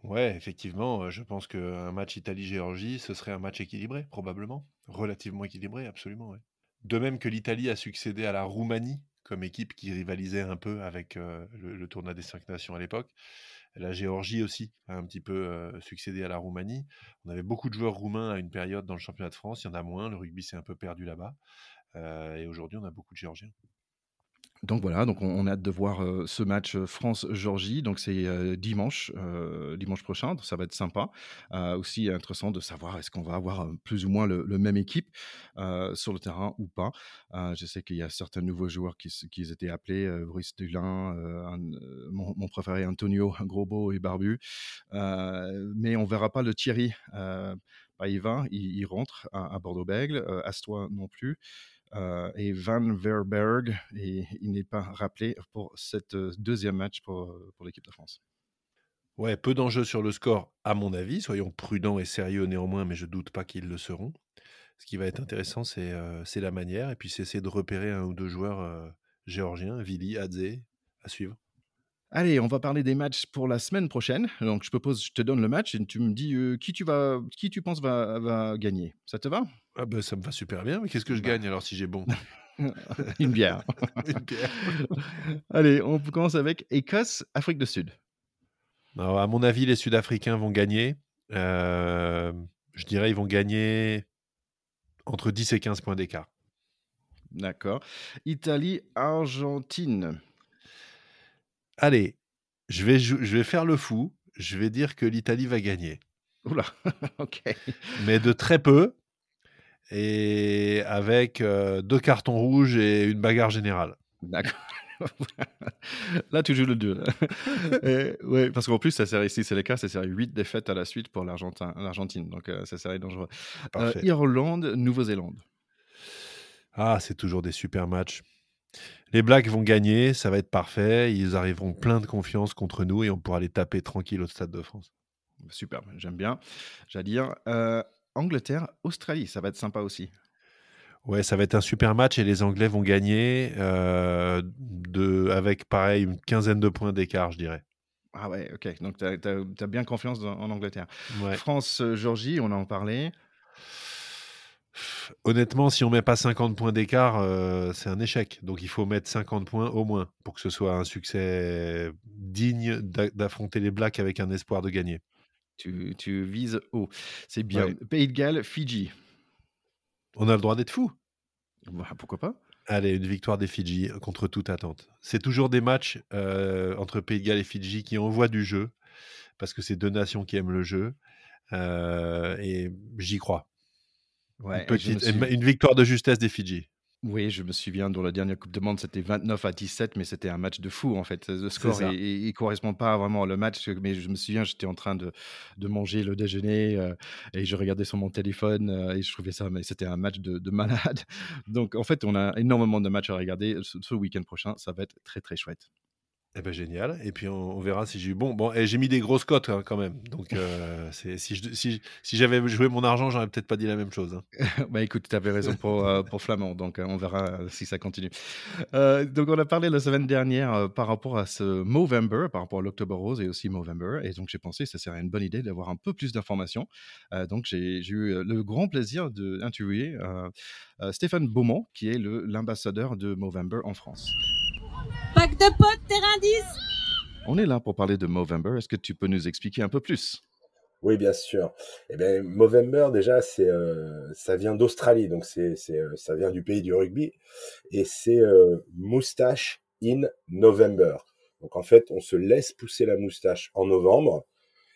Ouais, effectivement, je pense qu'un match Italie-Géorgie, ce serait un match équilibré, probablement. Relativement équilibré, absolument. De même que l'Italie a succédé à la Roumanie comme équipe qui rivalisait un peu avec le, tournoi des cinq nations à l'époque. La Géorgie aussi a un petit peu succédé à la Roumanie. On avait beaucoup de joueurs roumains à une période dans le championnat de France. Il y en a moins. Le rugby s'est un peu perdu là-bas. et aujourd'hui, on a beaucoup de Géorgiens. Donc voilà, donc on, a hâte de voir ce match France-Georgie. Donc c'est dimanche, dimanche prochain. Donc ça va être sympa. aussi intéressant de savoir est-ce qu'on va avoir plus ou moins le, même équipe sur le terrain ou pas. je sais qu'il y a certains nouveaux joueurs qui, étaient appelés, Brice Dulin, mon, préféré Antonio, [laughs] beau et barbu. mais on verra pas le Thierry. Bah, il va, il, rentre à, à Bordeaux-Bègle, Astois non plus. Euh, et Van Verberg, et il n'est pas rappelé pour cette euh, deuxième match pour, euh, pour l'équipe de France. Ouais, peu d'enjeux sur le score, à mon avis. Soyons prudents et sérieux néanmoins, mais je doute pas qu'ils le seront. Ce qui va être intéressant, c'est la manière, et puis c'est essayer de repérer un ou deux joueurs géorgiens, Vili, Adze, à suivre. Allez, on va parler des matchs pour la semaine prochaine. Donc, je propose, je te donne le match et tu me dis qui tu vas, qui tu penses va, va gagner. Ça te va? Ah ben, ça me va super bien, mais qu'est-ce que je bah. gagne alors si j'ai bon? [laughs] Une bière. [laughs] Une bière. [laughs] Allez, on commence avec Écosse, Afrique du Sud. à mon avis, les Sud-Africains vont gagner. Euh, je dirais ils vont gagner entre 10 et 15 points d'écart. D'accord. Italie, Argentine. Allez, je vais, je vais faire le fou. Je vais dire que l'Italie va gagner. Oula, [laughs] ok. Mais de très peu et avec deux cartons rouges et une bagarre générale. D'accord. [laughs] Là, tu joues le 2. [laughs] ouais, parce qu'en plus, ça serait, si c'est le cas, ça serait 8 défaites à la suite pour l'Argentine. Donc, ça serait dangereux. Irlande, Nouvelle-Zélande. Ah, c'est toujours des super matchs. Les Blacks vont gagner, ça va être parfait. Ils arriveront plein de confiance contre nous et on pourra les taper tranquille au Stade de France. Super, j'aime bien. J'allais dire. Angleterre, Australie, ça va être sympa aussi. Ouais, ça va être un super match et les Anglais vont gagner euh, de, avec pareil une quinzaine de points d'écart, je dirais. Ah ouais, ok. Donc tu as, bien confiance en Angleterre. France-Georgie, on en parlait. Honnêtement, si on met pas 50 points d'écart, euh, c'est un échec. Donc il faut mettre 50 points au moins pour que ce soit un succès digne d'affronter les Blacks avec un espoir de gagner. Tu, vises haut. C'est bien. Pays de Galles, Fidji. On a le droit d'être fou. Bah, pourquoi pas Allez, une victoire des Fidji contre toute attente. C'est toujours des matchs euh, entre Pays de Galles et Fidji qui envoient du jeu, parce que c'est deux nations qui aiment le jeu. Euh, et j'y crois. Une, une, victoire de justesse des Fidji. Oui, je me souviens, dans la dernière Coupe de Monde, c'était 29 à 17, mais c'était un match de fou, en fait. Le score, il ne correspond pas vraiment au match, mais je me souviens, j'étais en train de, de manger le déjeuner euh, et je regardais sur mon téléphone euh, et je trouvais ça, mais c'était un match de, de, malade. [laughs] Donc, en fait, on a énormément de matchs à regarder. Ce, ce week-end prochain, ça va être très, très chouette. Eh ben génial. Et puis on, verra si j'ai eu bon. Bon, et j'ai mis des grosses cotes hein, quand même. Donc euh, si j'avais joué mon argent, j'aurais peut-être pas dit la même chose. hein. [laughs] Bah écoute, tu avais raison pour, euh, pour Flamand, donc euh, on verra si ça continue. Donc on a parlé la semaine dernière par rapport à ce Movember, par rapport à l'October Rose et aussi Movember, et donc j'ai pensé que ça serait une bonne idée d'avoir un peu plus d'informations. Donc j'ai eu le grand plaisir d'interviewer Stéphane Beaumont, qui est l'ambassadeur de Movember en France. Pack de potes, terrain 10 On est là pour parler de Movember. Est-ce que tu peux nous expliquer un peu plus? Oui, bien sûr. Eh bien, Movember, déjà, c'est, euh, ça vient d'Australie, donc c'est, c'est, euh, ça vient du pays du rugby, et c'est euh, Moustache in November. Donc en fait, on se laisse pousser la moustache en novembre,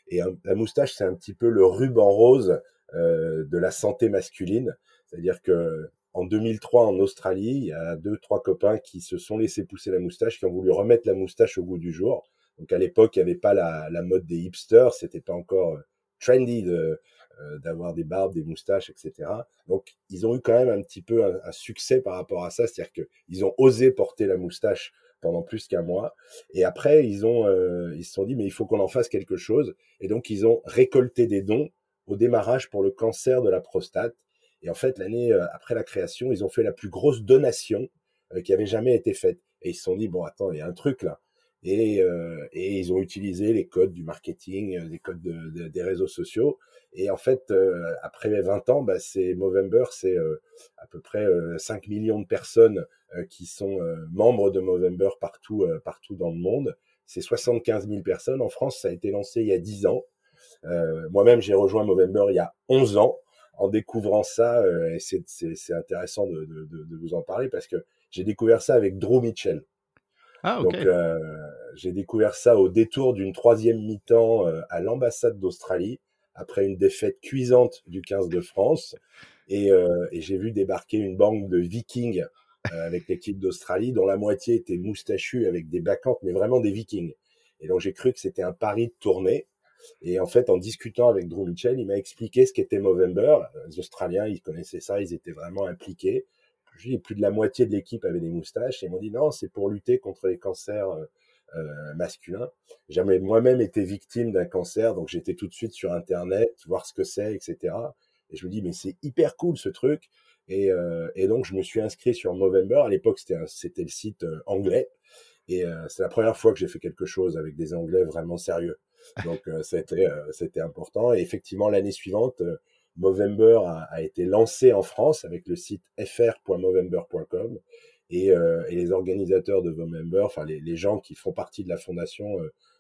et un- la moustache, c'est un petit peu le ruban rose euh, de la santé masculine. C'est-à-dire que en 2003, en Australie, il y a deux, trois copains qui se sont laissés pousser la moustache, qui ont voulu remettre la moustache au goût du jour. Donc à l'époque, il n'y avait pas la, la mode des hipsters, c'était pas encore euh, trendy de, euh, d'avoir des barbes, des moustaches, etc. Donc ils ont eu quand même un petit peu un, succès par rapport à ça, c'est-à-dire que ils ont osé porter la moustache pendant plus qu'un mois. Et après, ils ont, euh, ils se sont dit, mais il faut qu'on en fasse quelque chose. Et donc, ils ont récolté des dons au démarrage pour le cancer de la prostate. Et en fait, l'année euh, après la création, ils ont fait la plus grosse donation euh, qui avait jamais été faite. Et ils se sont dit, bon, attends, il y a un truc là. Et, euh, ils ont utilisé les codes du marketing, les codes de, de- des réseaux sociaux. Et en fait, euh, après 20 ans, bah, c'est Movember, c'est à peu près euh, 5 millions de personnes qui sont membres de Movember partout, partout dans le monde. C'est 75 000 personnes. En France, ça a été lancé il y a 10 ans. Moi-même, j'ai rejoint Movember il y a 11 ans. En découvrant ça, euh, et c'est- c'est c'est intéressant de, de, de, vous en parler parce que j'ai découvert ça avec Drew Mitchell. Ah. Donc, euh, j'ai découvert ça au détour d'une troisième mi-temps euh, à l'ambassade d'Australie, après une défaite cuisante du 15 de France. Et, euh, et j'ai vu débarquer une bande de vikings euh, avec l'équipe d'Australie, dont la moitié était moustachus avec des bacchantes, mais vraiment des vikings. Et donc, j'ai cru que c'était un pari de tournée. Et en fait, en discutant avec Drew Mitchell, il m'a expliqué ce qu'était Movember. Les Australiens, ils connaissaient ça, ils étaient vraiment impliqués. Plus de la moitié de l'équipe avait des moustaches. Et ils m'ont dit, non, c'est pour lutter contre les cancers euh, euh, masculins. J'avais moi-même été victime d'un cancer, donc j'étais tout de suite sur Internet, voir ce que c'est, etc. Et je me dis, mais c'est hyper cool ce truc. Et, euh, donc, je me suis inscrit sur Movember. À l'époque, c'était le site anglais. Et c'est la première fois que j'ai fait quelque chose avec des Anglais vraiment sérieux. Donc, euh, c'était euh, c'était important. Et effectivement, l'année suivante, euh, Movember a, été lancé en France avec le site fr.movember.com. Et, et les organisateurs de Movember, enfin les, gens qui font partie de la fondation,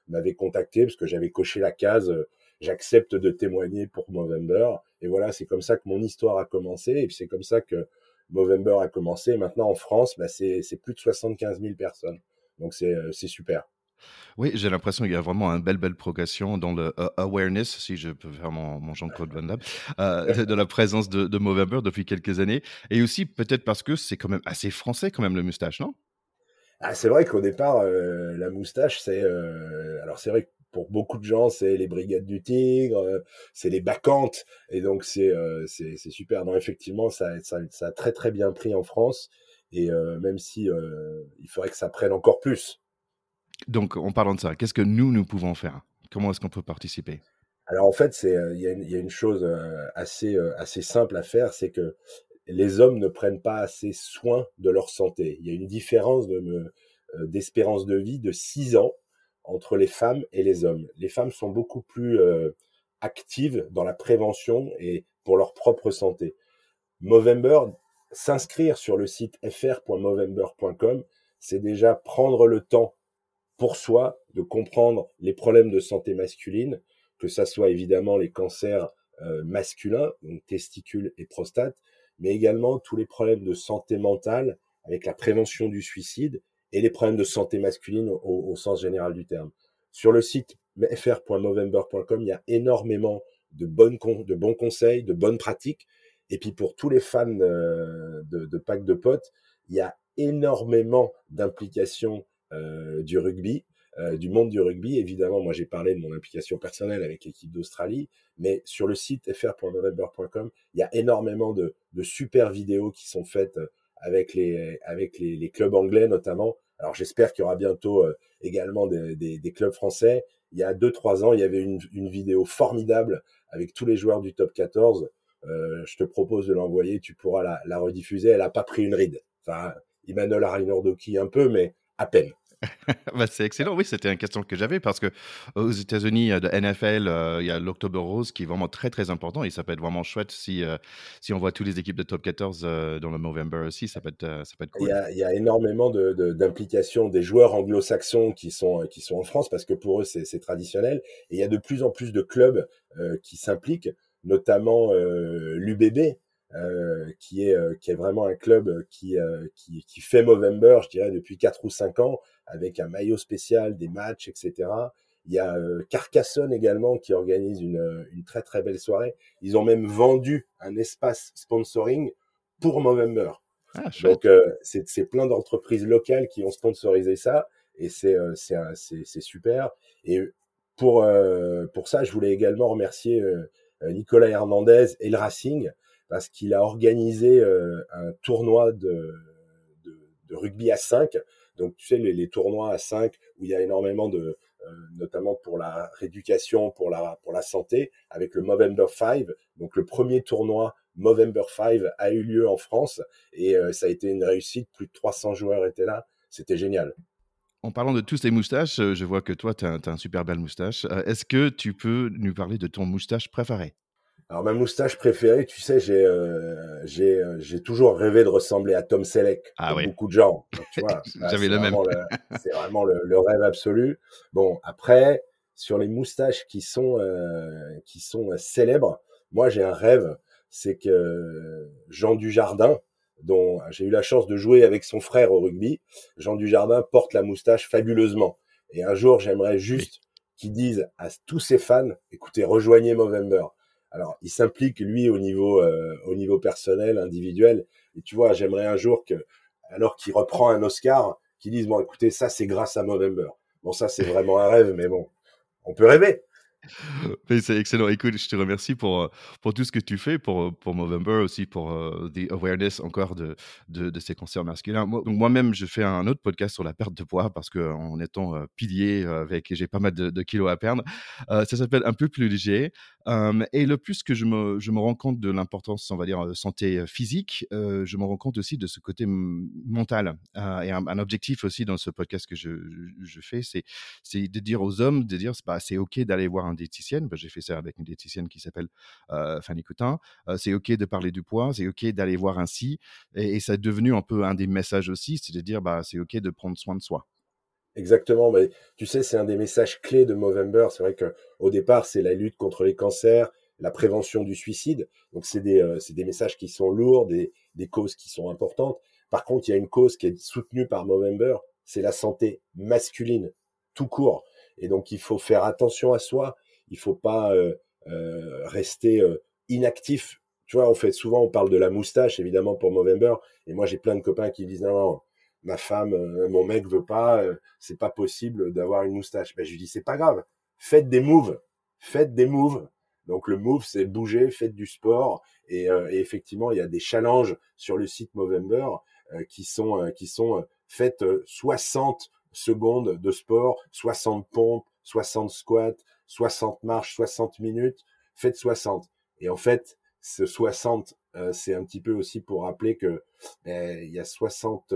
m'avaient contacté parce que j'avais coché la case j'accepte de témoigner pour Movember. Et voilà, c'est comme ça que mon histoire a commencé. Et c'est comme ça que Movember a commencé. Maintenant, en France, bah, c'est plus de 75 000 personnes. Donc c'est super. Oui, j'ai l'impression qu'il y a vraiment une belle, belle progression dans le euh, awareness, si je peux faire mon, mon Jean-Claude Van Damme, euh, de, la présence de, de Movember depuis quelques années. Et aussi, peut-être parce que c'est quand même assez français, quand même, le moustache, non? Ah, c'est vrai qu'au départ, euh, la moustache, c'est euh, alors c'est vrai que pour beaucoup de gens, c'est les brigades du tigre, c'est les bacchantes, et donc c'est super. Non, effectivement, ça, ça ça a très très bien pris en France, et même si il faudrait que ça prenne encore plus. Donc, en parlant de ça, qu'est-ce que nous, nous pouvons faire? Comment est-ce qu'on peut participer? Alors en fait, euh, il y, a une- chose euh, assez euh, assez simple à faire, c'est que les hommes ne prennent pas assez soin de leur santé. Il y a une différence d'espérance de vie de 6 ans entre les femmes et les hommes. Les femmes sont beaucoup plus actives dans la prévention et pour leur propre santé. Movember, s'inscrire sur le site fr.movember.com, c'est déjà prendre le temps pour soi de comprendre les problèmes de santé masculine, que ça soit évidemment les cancers euh, masculins, donc testicules et prostate, mais également tous les problèmes de santé mentale avec la prévention du suicide et les problèmes de santé masculine au, sens général du terme. Sur le site fr.movember.com, il y a énormément de, bonnes de bons conseils, de bonnes pratiques. Et puis pour tous les fans euh, de, de Pack de Potes, il y a énormément d'implications du rugby, euh, du monde du rugby. Évidemment, moi j'ai parlé de mon implication personnelle avec l'équipe d'Australie, mais sur le site fr.november.com, il y a énormément de, de super vidéos qui sont faites avec les, avec les, les clubs anglais notamment, Alors j'espère qu'il y aura bientôt également des, des, clubs français. Il y a 2-3 ans, il y avait une, une, vidéo formidable avec tous les joueurs du top 14. je te propose de l'envoyer, tu pourras la, la rediffuser. Elle a pas pris une ride. Enfin, Emmanuel Rainordoki un peu, mais à peine. [laughs] bah, c'est excellent. Oui, c'était une question que j'avais parce que aux États-Unis, de NFL, euh, il y a l'October Rose qui est vraiment très très important et ça peut être vraiment chouette si, euh, si on voit toutes les équipes de top 14 euh, dans le November aussi. Ça peut être, ça peut être cool. Il y a, il y a énormément d'implications de, des joueurs anglo-saxons qui sont, qui sont en France parce que pour eux, c'est traditionnel. Et il y a de plus en plus de clubs qui s'impliquent, notamment l'UBB euh, qui est euh, qui est vraiment un club qui, euh, qui qui fait Movember, je dirais depuis quatre ou cinq ans, avec un maillot spécial, des matchs, etc. Il y a Carcassonne également qui organise une, une très très belle soirée. Ils ont même vendu un espace sponsoring pour Movember. Ah, Donc c'est plein d'entreprises locales qui ont sponsorisé ça et c'est c'est c'est super. Et pour pour ça, je voulais également remercier Nicolas Hernandez et le Racing parce qu'il a organisé euh, un tournoi de, rugby à 5. Donc, tu sais, les, les, tournois à 5 où il y a énormément de, euh, notamment pour la rééducation, pour la, pour la santé, avec le Movember 5. Donc, le premier tournoi Movember 5 a eu lieu en France et euh, ça a été une réussite. Plus de 300 joueurs étaient là. C'était génial. En parlant de tous les moustaches, je vois que toi, tu as, as, un super belle moustache. Est-ce que tu peux nous parler de ton moustache préféré? Alors ma moustache préférée, tu sais, j'ai euh, j'ai euh, j'ai toujours rêvé de ressembler à Tom Selleck, ah, comme beaucoup de gens. [laughs] J'avais le même. C'est vraiment le, le, rêve absolu. Bon, après, sur les moustaches qui sont euh, qui sont célèbres, moi j'ai un rêve, c'est que Jean Dujardin, dont j'ai eu la chance de jouer avec son frère au rugby, Jean Dujardin porte la moustache fabuleusement. Et un jour, j'aimerais juste qu'il dise à tous ses fans, écoutez, rejoignez Movember alors, il s'implique lui au niveau euh, au niveau personnel, individuel. Et tu vois, j'aimerais un jour que, alors qu'il reprend un Oscar, qu'il dise bon, écoutez, ça c'est grâce à Movember. Bon, ça c'est vraiment un rêve, mais bon, on peut rêver. [laughs] c'est excellent. Écoute, je te remercie pour, euh, pour tout ce que tu fais, pour, euh, pour Movember aussi, pour the awareness encore de, de, ces cancers masculins. Moi-même, je fais un autre podcast sur la perte de poids parce qu'en étant pilier avec, j'ai pas mal de, kilos à perdre. Ça s'appelle Un peu plus léger. Et le plus que je me, je me rends compte de l'importance, on va dire, de santé physique, je me rends compte aussi de ce côté mental. et un, un, objectif aussi dans ce podcast que je, je fais, c'est, de dire aux hommes, de dire, bah, c'est OK d'aller voir un diététicienne. Bah, j'ai fait ça avec une diététicienne qui s'appelle euh, Fanny Coutin. c'est OK de parler du poids, c'est OK d'aller voir un psy. Et, ça est devenu un peu un des messages aussi, c'est de dire bah, c'est OK de prendre soin de soi. Exactement. Mais tu sais, c'est un des messages clés de Movember. C'est vrai qu'au départ, c'est la lutte contre les cancers, la prévention du suicide. Donc, c'est des, euh, des messages qui sont lourds, des, des causes qui sont importantes. Par contre, il y a une cause qui est soutenue par Movember, c'est la santé masculine, tout court. Et donc, il faut faire attention à soi. Il faut pas euh, euh, rester euh, inactif. Tu vois, on fait souvent, on parle de la moustache, évidemment, pour Movember. Et moi, j'ai plein de copains qui disent non, ma femme, mon mec veut pas, c'est pas possible d'avoir une moustache. Ben, je lui dis, c'est pas grave. Faites des moves. Faites des moves. Donc le move, c'est bouger, faites du sport. Et, et, effectivement, il y a des challenges sur le site Movember qui sont qui sont faites 60 secondes de sport, 60 pompes, 60 squats, 60 marches, 60 minutes, faites 60. Et en fait, ce 60, euh, c'est un petit peu aussi pour rappeler que ben, il y a 60,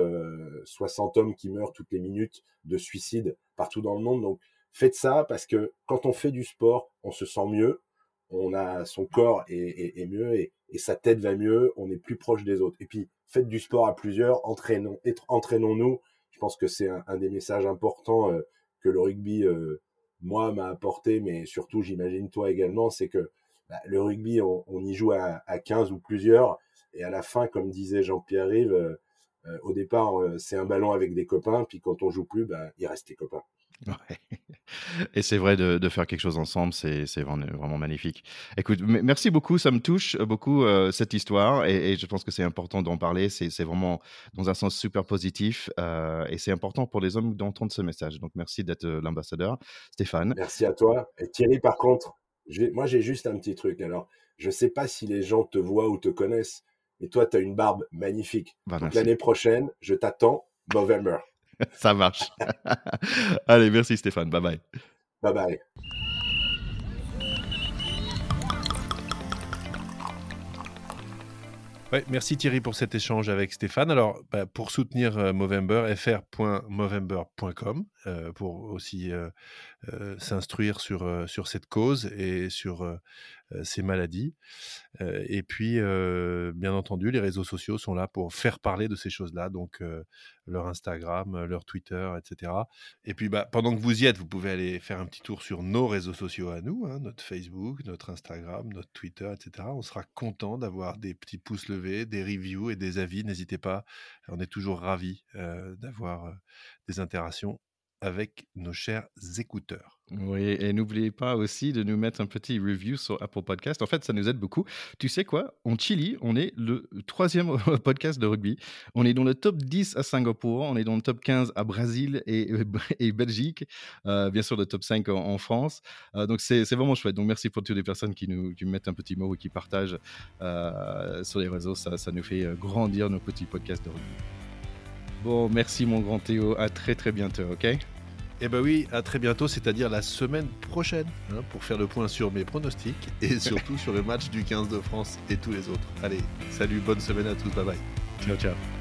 60 euh, hommes qui meurent toutes les minutes de suicide partout dans le monde. Donc faites ça parce que quand on fait du sport, on se sent mieux, on a son corps est, est, mieux et, et, sa tête va mieux, on est plus proche des autres. Et puis faites du sport à plusieurs, entraînons, entraînons-nous je pense que c'est un, des messages importants euh, que le rugby, euh, moi, m'a apporté, mais surtout, j'imagine toi également, c'est que bah, le rugby, on, y joue à, à, 15 ou plusieurs, et à la fin, comme disait Jean-Pierre Rive, euh, au départ, c'est un ballon avec des copains, puis quand on joue plus, bah, il reste tes copains. [laughs] Ouais. Et c'est vrai de, de, faire quelque chose ensemble, c'est vraiment, magnifique. Écoute, merci beaucoup, ça me touche beaucoup euh, cette histoire et, et, je pense que c'est important d'en parler. C'est vraiment dans un sens super positif euh, et c'est important pour les hommes d'entendre ce message. Donc merci d'être euh, l'ambassadeur, Stéphane. Merci à toi. Et Thierry, par contre, moi j'ai juste un petit truc. Alors, je sais pas si les gens te voient ou te connaissent, mais toi, tu as une barbe magnifique. Bah, l'année prochaine, je t'attends, November. [laughs] Ça marche. [laughs] Allez, merci Stéphane. Bye bye. Bye bye. Merci Thierry pour cet échange avec Stéphane. Alors, bah, pour soutenir euh, Movember, fr.movember.com euh, pour aussi euh, s'instruire sur, cette cause et sur ces maladies. Euh, et puis, euh, bien entendu, les réseaux sociaux sont là pour faire parler de ces choses-là, donc euh, leur Instagram, leur Twitter, etc. Et puis, bah, pendant que vous y êtes, vous pouvez aller faire un petit tour sur nos réseaux sociaux à nous, hein, notre Facebook, notre Instagram, notre Twitter, etc. On sera content d'avoir des petits pouces levés, des reviews et des avis. N'hésitez pas, on est toujours ravis euh, d'avoir euh, des interactions avec nos chers écouteurs. Oui, et n'oubliez pas aussi de nous mettre un petit review sur Apple Podcast. En fait, ça nous aide beaucoup. Tu sais quoi? En Chili, on est le troisième [laughs] podcast de rugby. On est dans le top 10 à Singapour, on est dans le top 15 à Brésil et, [laughs] et Belgique, euh, bien sûr le top 5 en, France. Euh, donc c'est vraiment chouette. Donc merci pour toutes les personnes qui nous, qui mettent un petit mot et qui partagent euh, sur les réseaux. Ça, ça nous fait grandir nos petits podcasts de rugby. Bon, merci mon grand Théo. À très très bientôt, ok? Eh ben oui, à très bientôt, c'est-à-dire la semaine prochaine, hein, pour faire le point sur mes pronostics et [laughs] surtout sur le match du 15 de France et tous les autres. Allez, salut, bonne semaine à tous, bye bye. Ciao, ciao.